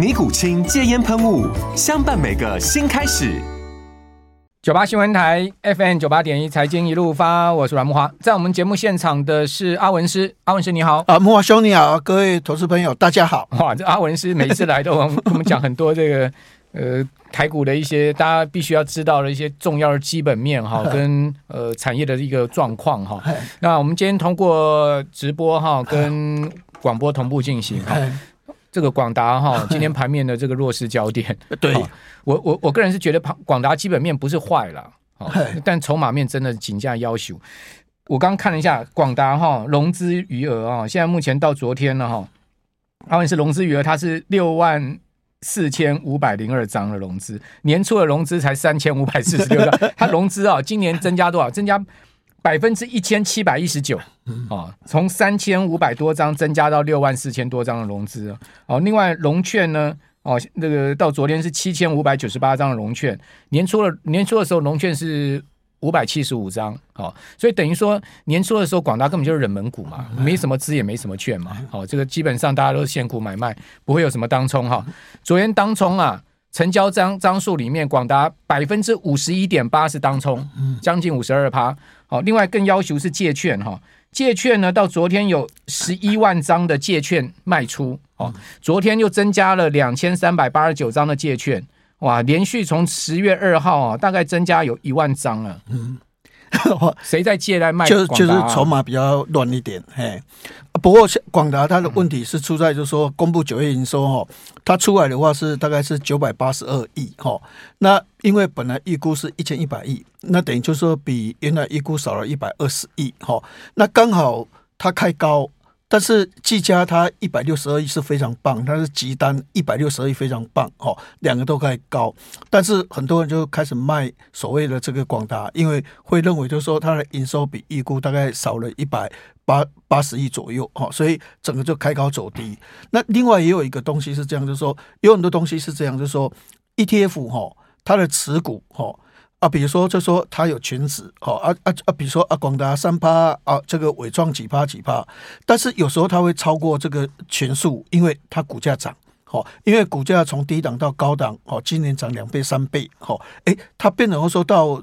尼古清戒烟喷雾，相伴每个新开始。九八新闻台 FM 九八点一，财经一路发，我是阮木华。在我们节目现场的是阿文师，阿文师你好。啊，木华兄你好，各位投资朋友大家好。哇，这阿文师每次来都跟 我们讲很多这个呃台股的一些大家必须要知道的一些重要的基本面哈，跟呃产业的一个状况哈。那我们今天通过直播哈跟广播同步进行哈。这个广达哈，今天盘面的这个弱势焦点，对我我我个人是觉得广达基本面不是坏了，但筹码面真的紧价要求。我刚刚看了一下广达哈融资余额啊，现在目前到昨天了哈，他们是融资余额，它是六万四千五百零二张的融资，年初的融资才三千五百四十六张，它融资啊，今年增加多少？增加。百分之一千七百一十九啊，从三千五百多张增加到六万四千多张的融资哦。另外融券呢，哦，那个到昨天是七千五百九十八张的融券，年初的年初的时候融券是五百七十五张，哦，所以等于说年初的时候广达根本就是冷门股嘛，没什么资也没什么券嘛，好，这个基本上大家都是现股买卖，不会有什么当冲哈。昨天当冲啊。成交张张数里面，广达百分之五十一点八是当冲，将近五十二趴。好，另外更要求是借券哈，借券呢到昨天有十一万张的借券卖出，哦，昨天又增加了两千三百八十九张的借券，哇，连续从十月二号啊，大概增加有一万张了。谁在借来卖？就就是筹码比较乱一点，嘿。不过广达它的问题是出在，就是说公布九月营收哈，它出来的话是大概是九百八十二亿哈。那因为本来预估是一千一百亿，那等于就是说比原来预估少了一百二十亿哈。那刚好它开高。但是技嘉它一百六十二亿是非常棒，它是集单一百六十二亿非常棒哦，两个都开高。但是很多人就开始卖所谓的这个广达，因为会认为就是说它的营收比预估大概少了一百八八十亿左右哦，所以整个就开高走低。那另外也有一个东西是这样，就是说有很多东西是这样，就是说 ETF 哈，它的持股哈。啊，比如说，就说它有裙子，哦，啊啊啊，比如说啊，广达三趴啊，这个纬创几趴几趴，但是有时候它会超过这个全数，因为它股价涨，哦，因为股价从低档到高档，哦，今年涨两倍三倍，哦，诶，它变成说到。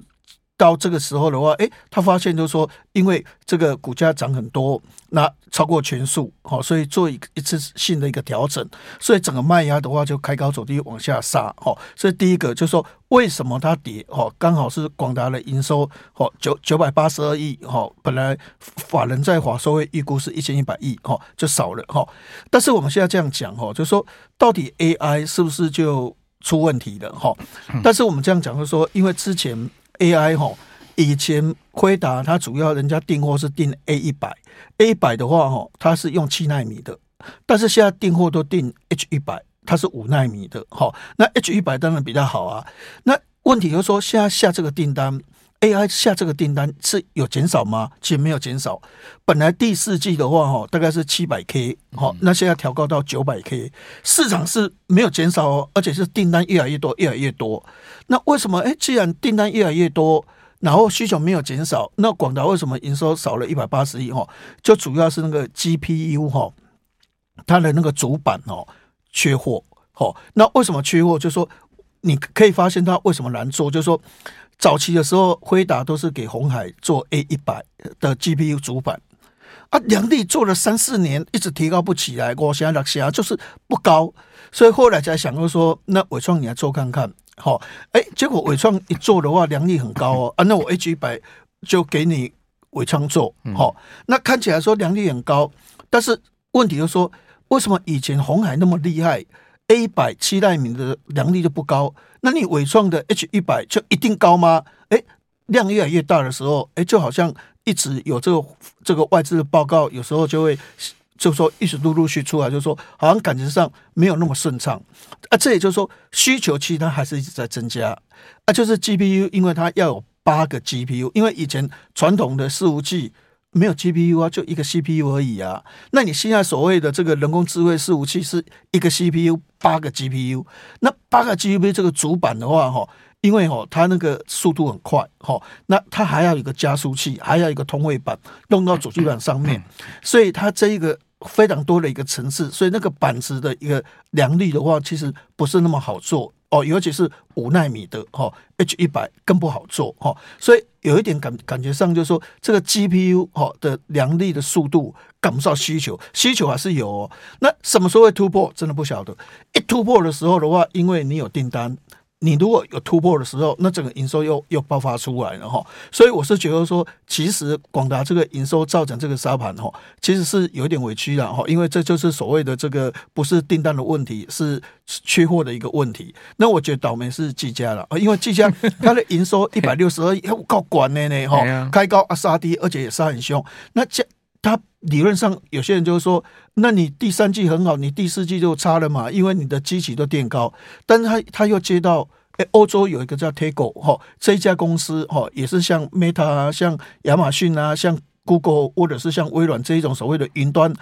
到这个时候的话，诶，他发现就是说，因为这个股价涨很多，那超过全数，好，所以做一一次性的一个调整，所以整个卖压的话就开高走低往下杀，好，所以第一个就是说，为什么它跌？哦，刚好是广达的营收，哦，九九百八十二亿，哈，本来法人在华收会预估是一千一百亿，哈，就少了，哈。但是我们现在这样讲，哈，就是说，到底 AI 是不是就出问题了？哈，但是我们这样讲，就是说，因为之前。AI 哈，以前辉达它主要人家订货是订 A 一百，A 一百的话哈，它是用七纳米的，但是现在订货都订 H 一百，它是五纳米的，哈，那 H 一百当然比较好啊。那问题就是说，现在下这个订单，AI 下这个订单是有减少吗？其实没有减少，本来第四季的话哈，大概是七百 K，好，那现在调高到九百 K，市场是没有减少哦，而且是订单越来越多，越来越多。那为什么？哎，既然订单越来越多，然后需求没有减少，那广达为什么营收少了一百八十亿？哈，就主要是那个 GPU 哈，它的那个主板哦缺货。哦，那为什么缺货？就是说你可以发现它为什么难做？就是说早期的时候，辉达都是给红海做 A 一百的 GPU 主板。啊，良率做了三四年，一直提高不起来，我现在六下就是不高，所以后来才想到说，那伟创你来做看看。哦，哎，结果伟创一做的话，良率很高哦，啊，那我 H 一百就给你伟创做，好，那看起来说良率很高，但是问题就是说，为什么以前红海那么厉害，A 一百七奈米的良率就不高？那你纬创的 H 一百就一定高吗？哎，量越来越大的时候，哎，就好像一直有这个这个外资的报告，有时候就会。就说一直陆陆续出来，就说好像感觉上没有那么顺畅啊。这也就是说需求其实它还是一直在增加啊。就是 GPU，因为它要有八个 GPU，因为以前传统的伺服器没有 GPU 啊，就一个 CPU 而已啊。那你现在所谓的这个人工智慧伺服器是一个 CPU 八个 GPU，那八个 GPU 这个主板的话，哈，因为哈它那个速度很快，哈，那它还要一个加速器，还要一个通位板弄到主机板上面，所以它这一个。非常多的一个层次，所以那个板子的一个良率的话，其实不是那么好做哦，尤其是五纳米的哈，H 一百更不好做哈，所以有一点感感觉上就是说，这个 GPU 哈的良率的速度赶不上需求，需求还是有哦，那什么时候会突破？真的不晓得，一突破的时候的话，因为你有订单。你如果有突破的时候，那整个营收又又爆发出来了哈，所以我是觉得说，其实广达这个营收造成这个沙盘哈，其实是有点委屈了哈，因为这就是所谓的这个不是订单的问题，是缺货的一个问题。那我觉得倒霉是技嘉了，因为技嘉 它的营收一百六十二亿，我靠，管的呢哈，开高啊杀低，而且也杀很凶。那这他理论上有些人就是说，那你第三季很好，你第四季就差了嘛？因为你的基期都垫高，但是他他又接到，哎，欧洲有一个叫 Tego 哈，这一家公司哈，也是像 Meta 啊，像亚马逊啊，像 Google 或者是像微软这一种所谓的云端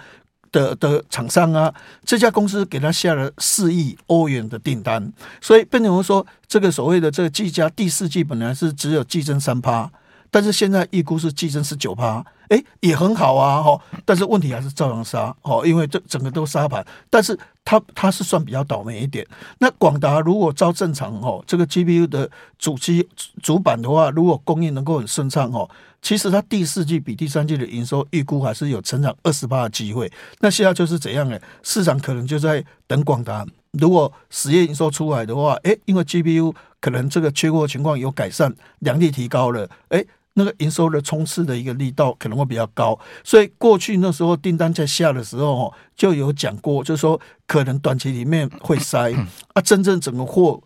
的的厂商啊，这家公司给他下了四亿欧元的订单，所以变成说，这个所谓的这个技嘉第四季本来是只有季增三趴。但是现在预估是季增是九趴，哎，也很好啊，哈。但是问题还是照样杀，哦，因为这整个都杀盘。但是它它是算比较倒霉一点。那广达如果照正常，哦，这个 GPU 的主机主板的话，如果供应能够很顺畅，哦，其实它第四季比第三季的营收预估还是有成长二十八的机会。那现在就是怎样呢？市场可能就在等广达，如果实业营收出来的话，哎，因为 GPU 可能这个缺货情况有改善，良率提高了，哎。那个营收的冲刺的一个力道可能会比较高，所以过去那时候订单在下的时候，就有讲过，就是说可能短期里面会塞 啊，真正整个货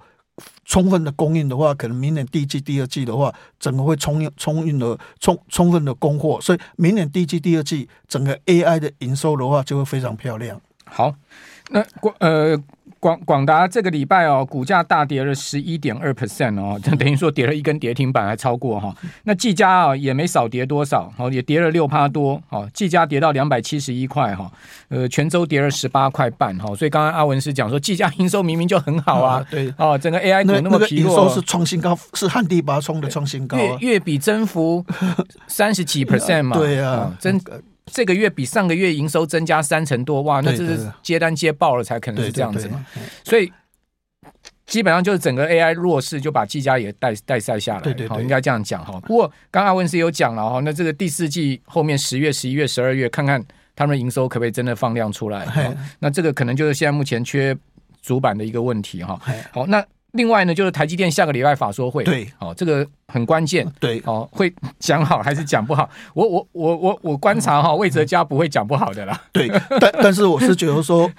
充分的供应的话，可能明年第一季、第二季的话，整个会充应充运的充充分的供货，所以明年第一季、第二季整个 AI 的营收的话就会非常漂亮。好，那过呃。广广达这个礼拜哦，股价大跌了十一点二 percent 哦，等于说跌了一根跌停板还超过哈。那技嘉啊也没少跌多少，哦也跌了六趴多，哦技嘉跌到两百七十一块哈，呃全州跌了十八块半哈。所以刚刚阿文是讲说，技嘉营收明明就很好啊，对哦，整个 AI 股那么疲弱，营收是创新高，是旱地拔葱的创新高，月月比增幅三十几 percent 嘛，对啊，真。这个月比上个月营收增加三成多，哇，那这是接单接爆了才可能是这样子嘛？所以基本上就是整个 AI 弱势就把技嘉也带带赛下来，对对，好，应该这样讲哈。不过刚刚阿文是有讲了哈，那这个第四季后面十月、十一月、十二月，看看他们的营收可不可以真的放量出来？那这个可能就是现在目前缺主板的一个问题哈。好，那。另外呢，就是台积电下个礼拜法说会，对，哦，这个很关键，对，哦，会讲好还是讲不好？我我我我我观察哈，魏哲家不会讲不好的啦。对，但 但是我是觉得说，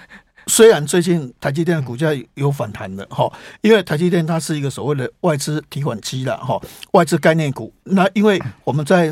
虽然最近台积电的股价有反弹的哈，因为台积电它是一个所谓的外资提款机了哈，外资概念股。那因为我们在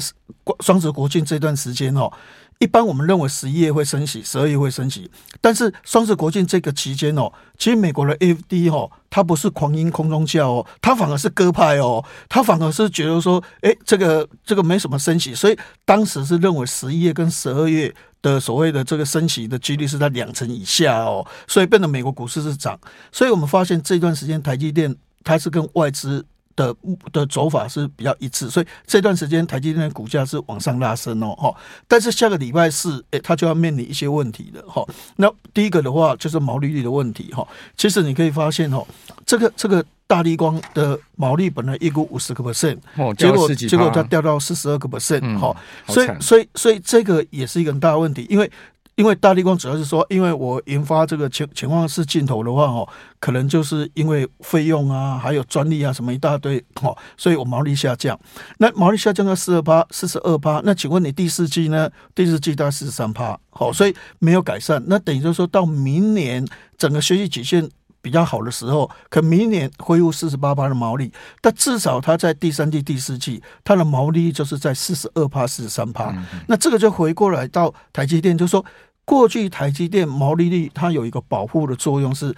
双十国庆这段时间哦。一般我们认为十一月会升息，十二月会升息，但是双十国庆这个期间哦，其实美国的 F D 哦，它不是狂鹰空中叫哦，它反而是鸽派哦，它反而是觉得说，哎，这个这个没什么升息，所以当时是认为十一月跟十二月的所谓的这个升息的几率是在两成以下哦，所以变得美国股市是涨，所以我们发现这段时间台积电它是跟外资。的的走法是比较一致，所以这段时间台积电的股价是往上拉升哦，哈。但是下个礼拜四，哎，它就要面临一些问题了，哈。那第一个的话就是毛利率的问题，哈。其实你可以发现，哈，这个这个大立光的毛利本来一股五十个 percent，结果结果它掉到四十二个 percent，哈。所以所以所以这个也是一个很大的问题，因为。因为大力光主要是说，因为我研发这个潜潜望式镜头的话，哦，可能就是因为费用啊，还有专利啊什么一大堆，哦，所以我毛利下降。那毛利下降到四二八、四十二趴，那请问你第四季呢？第四季大概四十三趴，好，所以没有改善。那等于就是说到明年整个学习曲线。比较好的时候，可明年恢复四十八趴的毛利，但至少它在第三季、第四季，它的毛利就是在四十二趴、四十三趴。那这个就回过来到台积电，就是说过去台积电毛利率它有一个保护的作用，是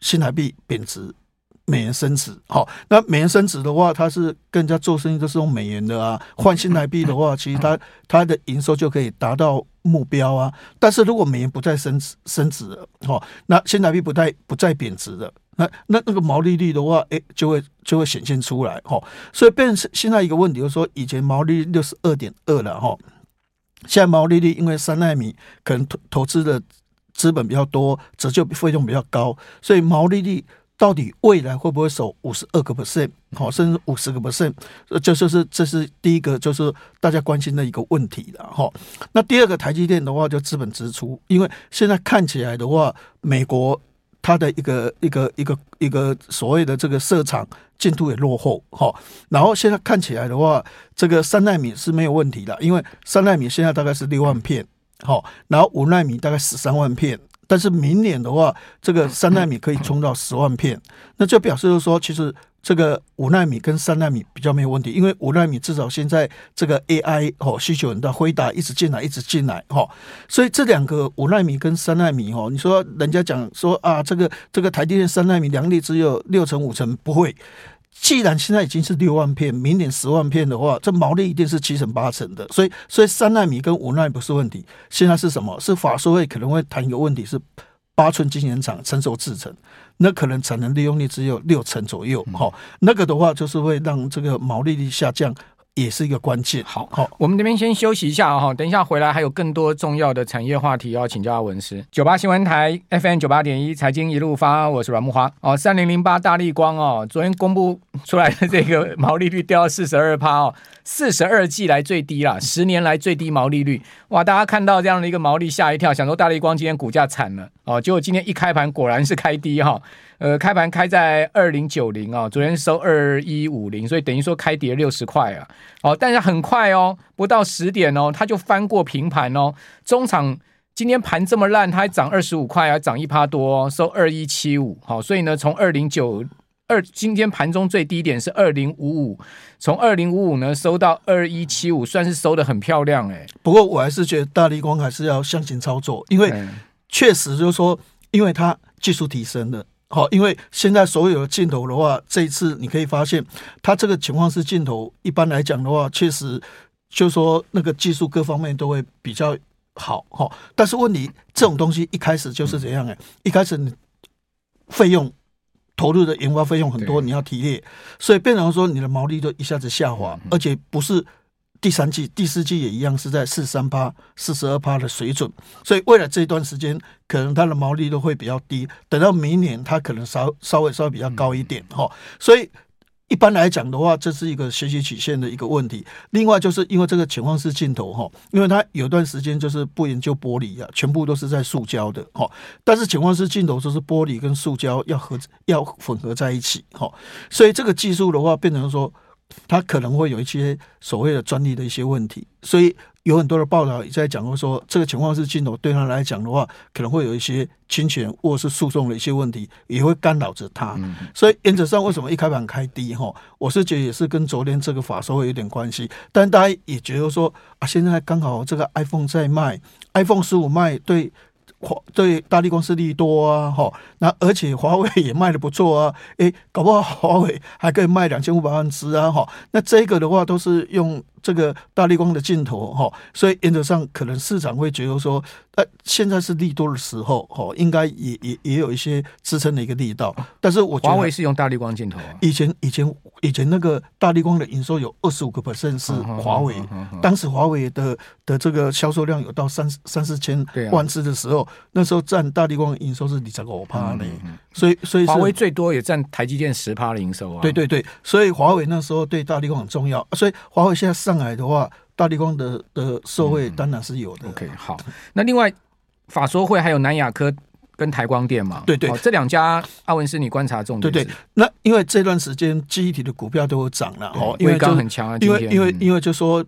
新台币贬值。美元升值，好，那美元升值的话，它是跟人家做生意都是用美元的啊，换新台币的话，其实它它的营收就可以达到目标啊。但是如果美元不再升值升值了，好，那新台币不再不再贬值了，那那那个毛利率的话，诶，就会就会显现出来，哈。所以变成现在一个问题，就是说以前毛利率六十二点二了，哈，现在毛利率因为三纳米可能投投资的资本比较多，折旧费用比较高，所以毛利率。到底未来会不会守五十二个 percent，好，甚至五十个 percent，这就是这是第一个，就是大家关心的一个问题了哈。那第二个，台积电的话，就资本支出，因为现在看起来的话，美国它的一个一个一个一个所谓的这个设厂进度也落后哈。然后现在看起来的话，这个三纳米是没有问题的，因为三纳米现在大概是六万片，好，然后五纳米大概十三万片。但是明年的话，这个三纳米可以冲到十万片，那就表示就是说，其实这个五奈米跟三奈米比较没有问题，因为五奈米至少现在这个 AI 哦需求很大，辉达一直进来，一直进来哈，所以这两个五奈米跟三奈米哦，你说人家讲说啊，这个这个台积电三奈米良率只有六成五成，不会。既然现在已经是六万片，明年十万片的话，这毛利一定是七成八成的。所以，所以三奈米跟五奈米不是问题。现在是什么？是法说会可能会谈一个问题，是八寸晶圆厂成熟制程，那可能产能利用率只有六成左右。好，那个的话就是会让这个毛利率下降。也是一个关键。好，好，我们这边先休息一下哈，等一下回来还有更多重要的产业话题要请教阿文师。九八新闻台 FM 九八点一财经一路发，我是阮木花哦。三零零八大立光哦，昨天公布出来的这个毛利率掉到四十二趴哦，四十二季来最低啦，十年来最低毛利率。哇，大家看到这样的一个毛利吓一跳，想说大立光今天股价惨了哦，结果今天一开盘果然是开低哈。呃，开盘开在二零九零啊，昨天收二一五零，所以等于说开跌六十块啊。哦，但是很快哦，不到十点哦，它就翻过平盘哦。中场今天盘这么烂，它还涨二十五块，还涨一趴多，哦，收二一七五。好，所以呢，从二零九二今天盘中最低点是二零五五，从二零五五呢收到二一七五，算是收的很漂亮哎。不过我还是觉得大立光还是要向前操作，因为确实就是说，因为它技术提升了。好，因为现在所有的镜头的话，这一次你可以发现，它这个情况是镜头一般来讲的话，确实就说那个技术各方面都会比较好哈。但是问题，这种东西一开始就是怎样哎？一开始你费用投入的研发费用很多，你要提列，所以变成说你的毛利就一下子下滑，而且不是。第三季、第四季也一样是在四三趴、四十二趴的水准，所以未来这一段时间可能它的毛利都会比较低，等到明年它可能稍稍微稍微比较高一点哈。所以一般来讲的话，这是一个学习曲线的一个问题。另外就是因为这个潜望式镜头哈，因为它有段时间就是不研究玻璃啊，全部都是在塑胶的哈。但是潜望式镜头就是玻璃跟塑胶要合要混合在一起哈，所以这个技术的话变成说。它可能会有一些所谓的专利的一些问题，所以有很多的报道也在讲过说，这个情况是镜头对他来讲的话，可能会有一些侵权或是诉讼的一些问题，也会干扰着他。所以原则上，为什么一开盘开低？哈，我是觉得也是跟昨天这个法说会有点关系。但大家也觉得说啊，现在刚好这个 iPhone 在卖，iPhone 十五卖对。对大地公司利多啊，哈，那而且华为也卖的不错啊，诶，搞不好华为还可以卖两千五百万只啊，哈，那这个的话都是用。这个大立光的镜头哈，所以原则上可能市场会觉得说，呃，现在是利多的时候哈，应该也也也有一些支撑的一个力道。但是我觉得华为是用大立光镜头啊。以前以前以前那个大立光的营收有二十五个 percent 是华为，当时华为的的这个销售量有到三三四千万只的时候，那时候占大立光营收是二十五趴呢。所以所以华为最多也占台积电十趴的营收啊。对对对，所以华为那时候对大立光很重要，所以华为现在上。上来的话，大立光的的受惠当然是有的。OK，好。那另外法说会还有南亚科跟台光电嘛？对对，这两家阿文是你观察重点。对对，那因为这段时间记忆体的股票都有涨了哦，因为刚很强啊，因为因为因为就说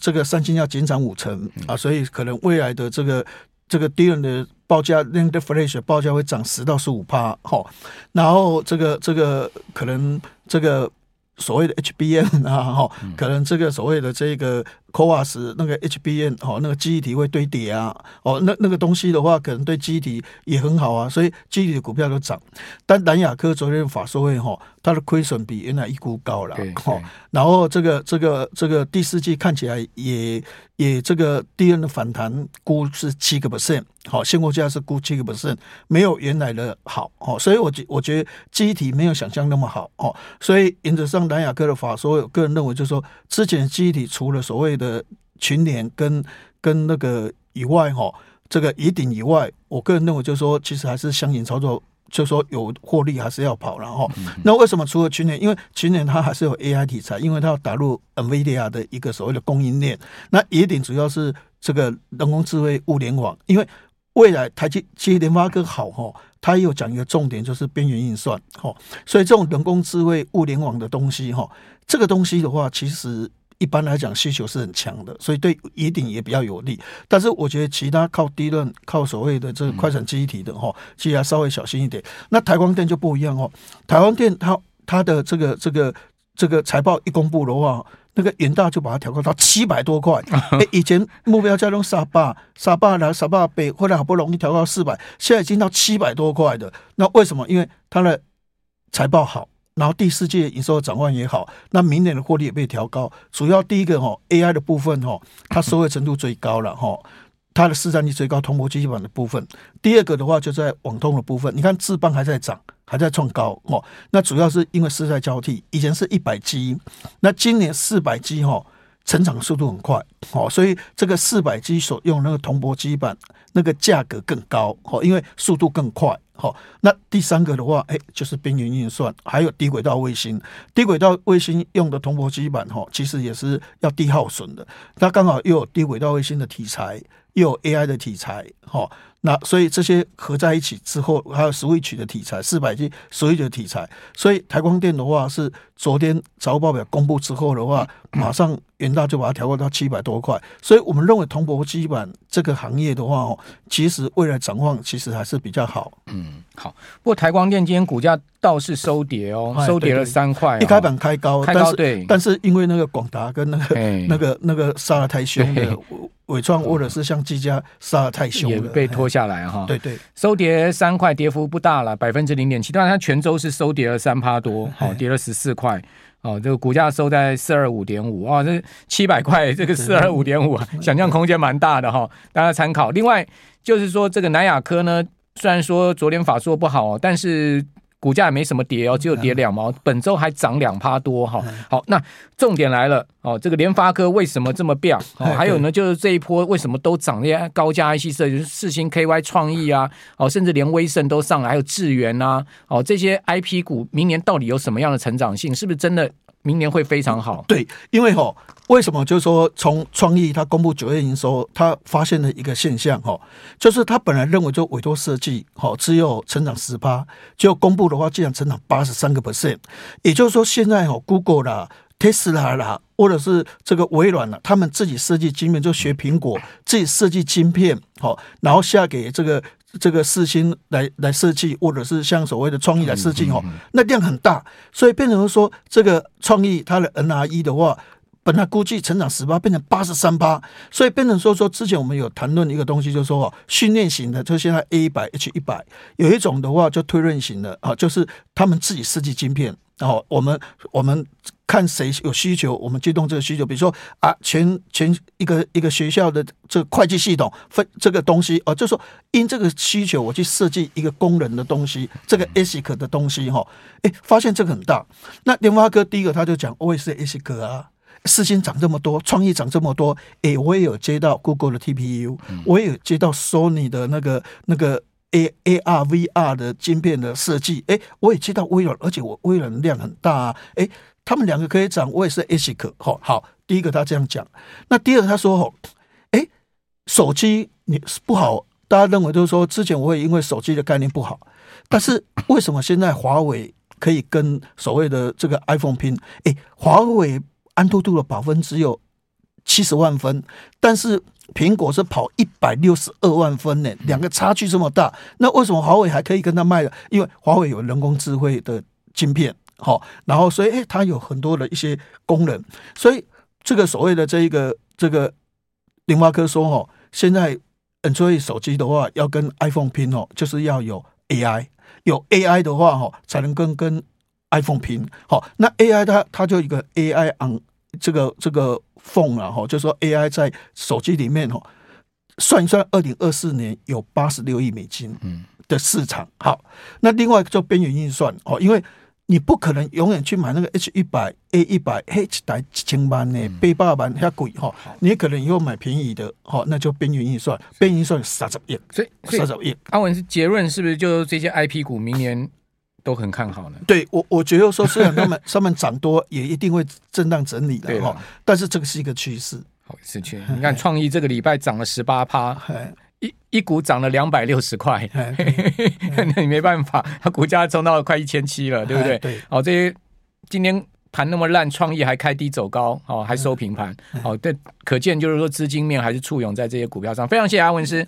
这个三星要减产五成啊，所以可能未来的这个这个 DRAM 的报价，NAND Flash 报价会涨十到十五趴哈，然后这个这个可能这个。所谓的 HBM 啊，哈，可能这个所谓的这个 CoWoS 那个 HBN 哦，那个记忆体会堆叠啊，哦，那那个东西的话，可能对记忆体也很好啊，所以记忆体的股票都涨。但南亚科昨天法说会哈，它的亏损比原来预估高了，哈，然后这个这个这个第四季看起来也也这个第二的反弹估是七个 percent。好，现货价是估七个 percent，没有原来的好哦，所以我觉我觉得记忆体没有想象那么好哦，所以原则上南亚科的法说，我个人认为就是说，之前记忆体除了所谓的群联跟跟那个以外哈，这个乙鼎以外，我个人认为就是说，其实还是相应操作，就是说有获利还是要跑，然后那为什么除了群联？因为群联它还是有 AI 题材，因为它要打入 NVIDIA 的一个所谓的供应链，那野顶主要是这个人工智慧物联网，因为未来台积其实联发科好哈，它也有讲一个重点，就是边缘运算哈，所以这种人工智慧物联网的东西哈，这个东西的话，其实一般来讲需求是很强的，所以对一定也比较有利。但是我觉得其他靠低论、靠所谓的这个快闪记忆体的哈，其实要稍微小心一点。那台光电就不一样哦，台光电它它的这个这个这个财报一公布的话。那个元大就把它调高到七百多块，哎，以前目标价用三百、三百来、三百倍，后来好不容易调到四百，现在已经到七百多块的。那为什么？因为它的财报好，然后第四季营收展望也好，那明年的获利也被调高。主要第一个哈，AI 的部分哈，它收益程度最高了哈，它的市占率最高，铜箔基板的部分。第二个的话就在网通的部分，你看智邦还在涨。还在创高哦，那主要是因为世代交替，以前是一百 G，那今年四百 G 哈，成长速度很快哦，所以这个四百 G 所用那个铜箔基板那个价格更高哦，因为速度更快哦。那第三个的话，哎，就是边缘运算，还有低轨道卫星，低轨道卫星用的铜箔基板哈，其实也是要低耗损的，那刚好又有低轨道卫星的题材，又有 AI 的题材哈。那所以这些合在一起之后，还有 Switch 的题材，四百 G Switch 的题材，所以台光电的话是昨天财务报表公布之后的话，马上元大就把它调高到七百多块，所以我们认为铜箔基板这个行业的话哦，其实未来展望其实还是比较好。嗯，好。不过台光电今天股价倒是收跌哦，收跌了三块，哦，一开板开高，开高对，但是因为那个广达跟那个那个那个杀的太凶了，伟创或者是像技嘉杀的太凶，也被拖下来哈。对对，收跌三块，跌幅不大了，百分之零点七。但它全周是收跌了三趴多，好，跌了十四块。哦，这个股价收在四二五点五啊，这七百块，这个四二五点五，想象空间蛮大的哈，大家参考。另外就是说，这个南亚科呢，虽然说昨天法说不好，但是。股价也没什么跌哦，只有跌两毛，本周还涨两趴多哈。好，那重点来了哦，这个联发科为什么这么飙？哦，还有呢，就是这一波为什么都涨？那些高价 IC 设计，就是四星 KY 创意啊，哦，甚至连威盛都上来，还有智源啊，哦，这些 IP 股明年到底有什么样的成长性？是不是真的？明年会非常好，对，因为哈，为什么就是说从创意他公布九月营收，他发现了一个现象哈，就是他本来认为就委托设计哈只有成长十趴，结果公布的话竟然成长八十三个 percent，也就是说现在哈 Google 啦、Tesla 啦，或者是这个微软啦，他们自己设计晶片就学苹果自己设计晶片，好，然后下给这个。这个四星来来设计，或者是像所谓的创意来设计哦，那量很大，所以变成说这个创意它的 NRE 的话，本来估计成长十八，变成八十三八，所以变成说说之前我们有谈论一个东西，就是说哦，训练型的，就现在 A 一百 H 一百，有一种的话就推论型的啊，就是他们自己设计晶片。然后我们我们看谁有需求，我们推动这个需求。比如说啊，全全一个一个学校的这个会计系统分这个东西哦，就是说因这个需求，我去设计一个工人的东西，这个 ASIC 的东西哈，哎，发现这个很大。那联发哥第一个他就讲，我也是 ASIC 啊，四星涨这么多，创意涨这么多，哎，我也有接到 Google 的 TPU，我也有接到 Sony 的那个那个。A A R V R 的晶片的设计，哎，我也接到微软，而且我微软量很大啊，哎，他们两个可以涨，我也是 ASIC，好，好，第一个他这样讲，那第二个他说，哎，手机你不好大家认为就是说，之前我会因为手机的概念不好，但是为什么现在华为可以跟所谓的这个 iPhone 拼？哎，华为安兔兔的跑分只有七十万分，但是苹果是跑一百六十二万分呢，两个差距这么大，那为什么华为还可以跟他卖的？因为华为有人工智慧的晶片，好，然后所以哎，它有很多的一些功能，所以这个所谓的这一个这个。联发科说：“哦，现在 Android 手机的话，要跟 iPhone 拼哦，就是要有 AI，有 AI 的话，哦，才能跟跟 iPhone 拼。好，那 AI 它它就一个 AI on 这个这个 phone 啊，哈，就说 AI 在手机里面，哈，算一算，二零二四年有八十六亿美金的市场。好，那另外就边缘运算，哦，因为。”你不可能永远去买那个 H 一百 A 一百 H 台几千万呢，背八百万遐贵哈。你可能以后买便宜的，哈，那就边缘运算，边缘运算三十亿，所以三十亿。阿文是结论是不是就这些 IP 股明年都很看好呢？对我，我觉得说虽然他们 他们涨多，也一定会震荡整理的哈。但是这个是一个趋势。好，是趋势。你看创意这个礼拜涨了十八趴。一一股涨了两百六十块，那你没办法，它股价冲到了快一千七了，对不对？对。好，这些今天盘那么烂，创意还开低走高，哦，还收平盘，哦，对，可见就是说资金面还是簇拥在这些股票上。非常谢谢阿文师。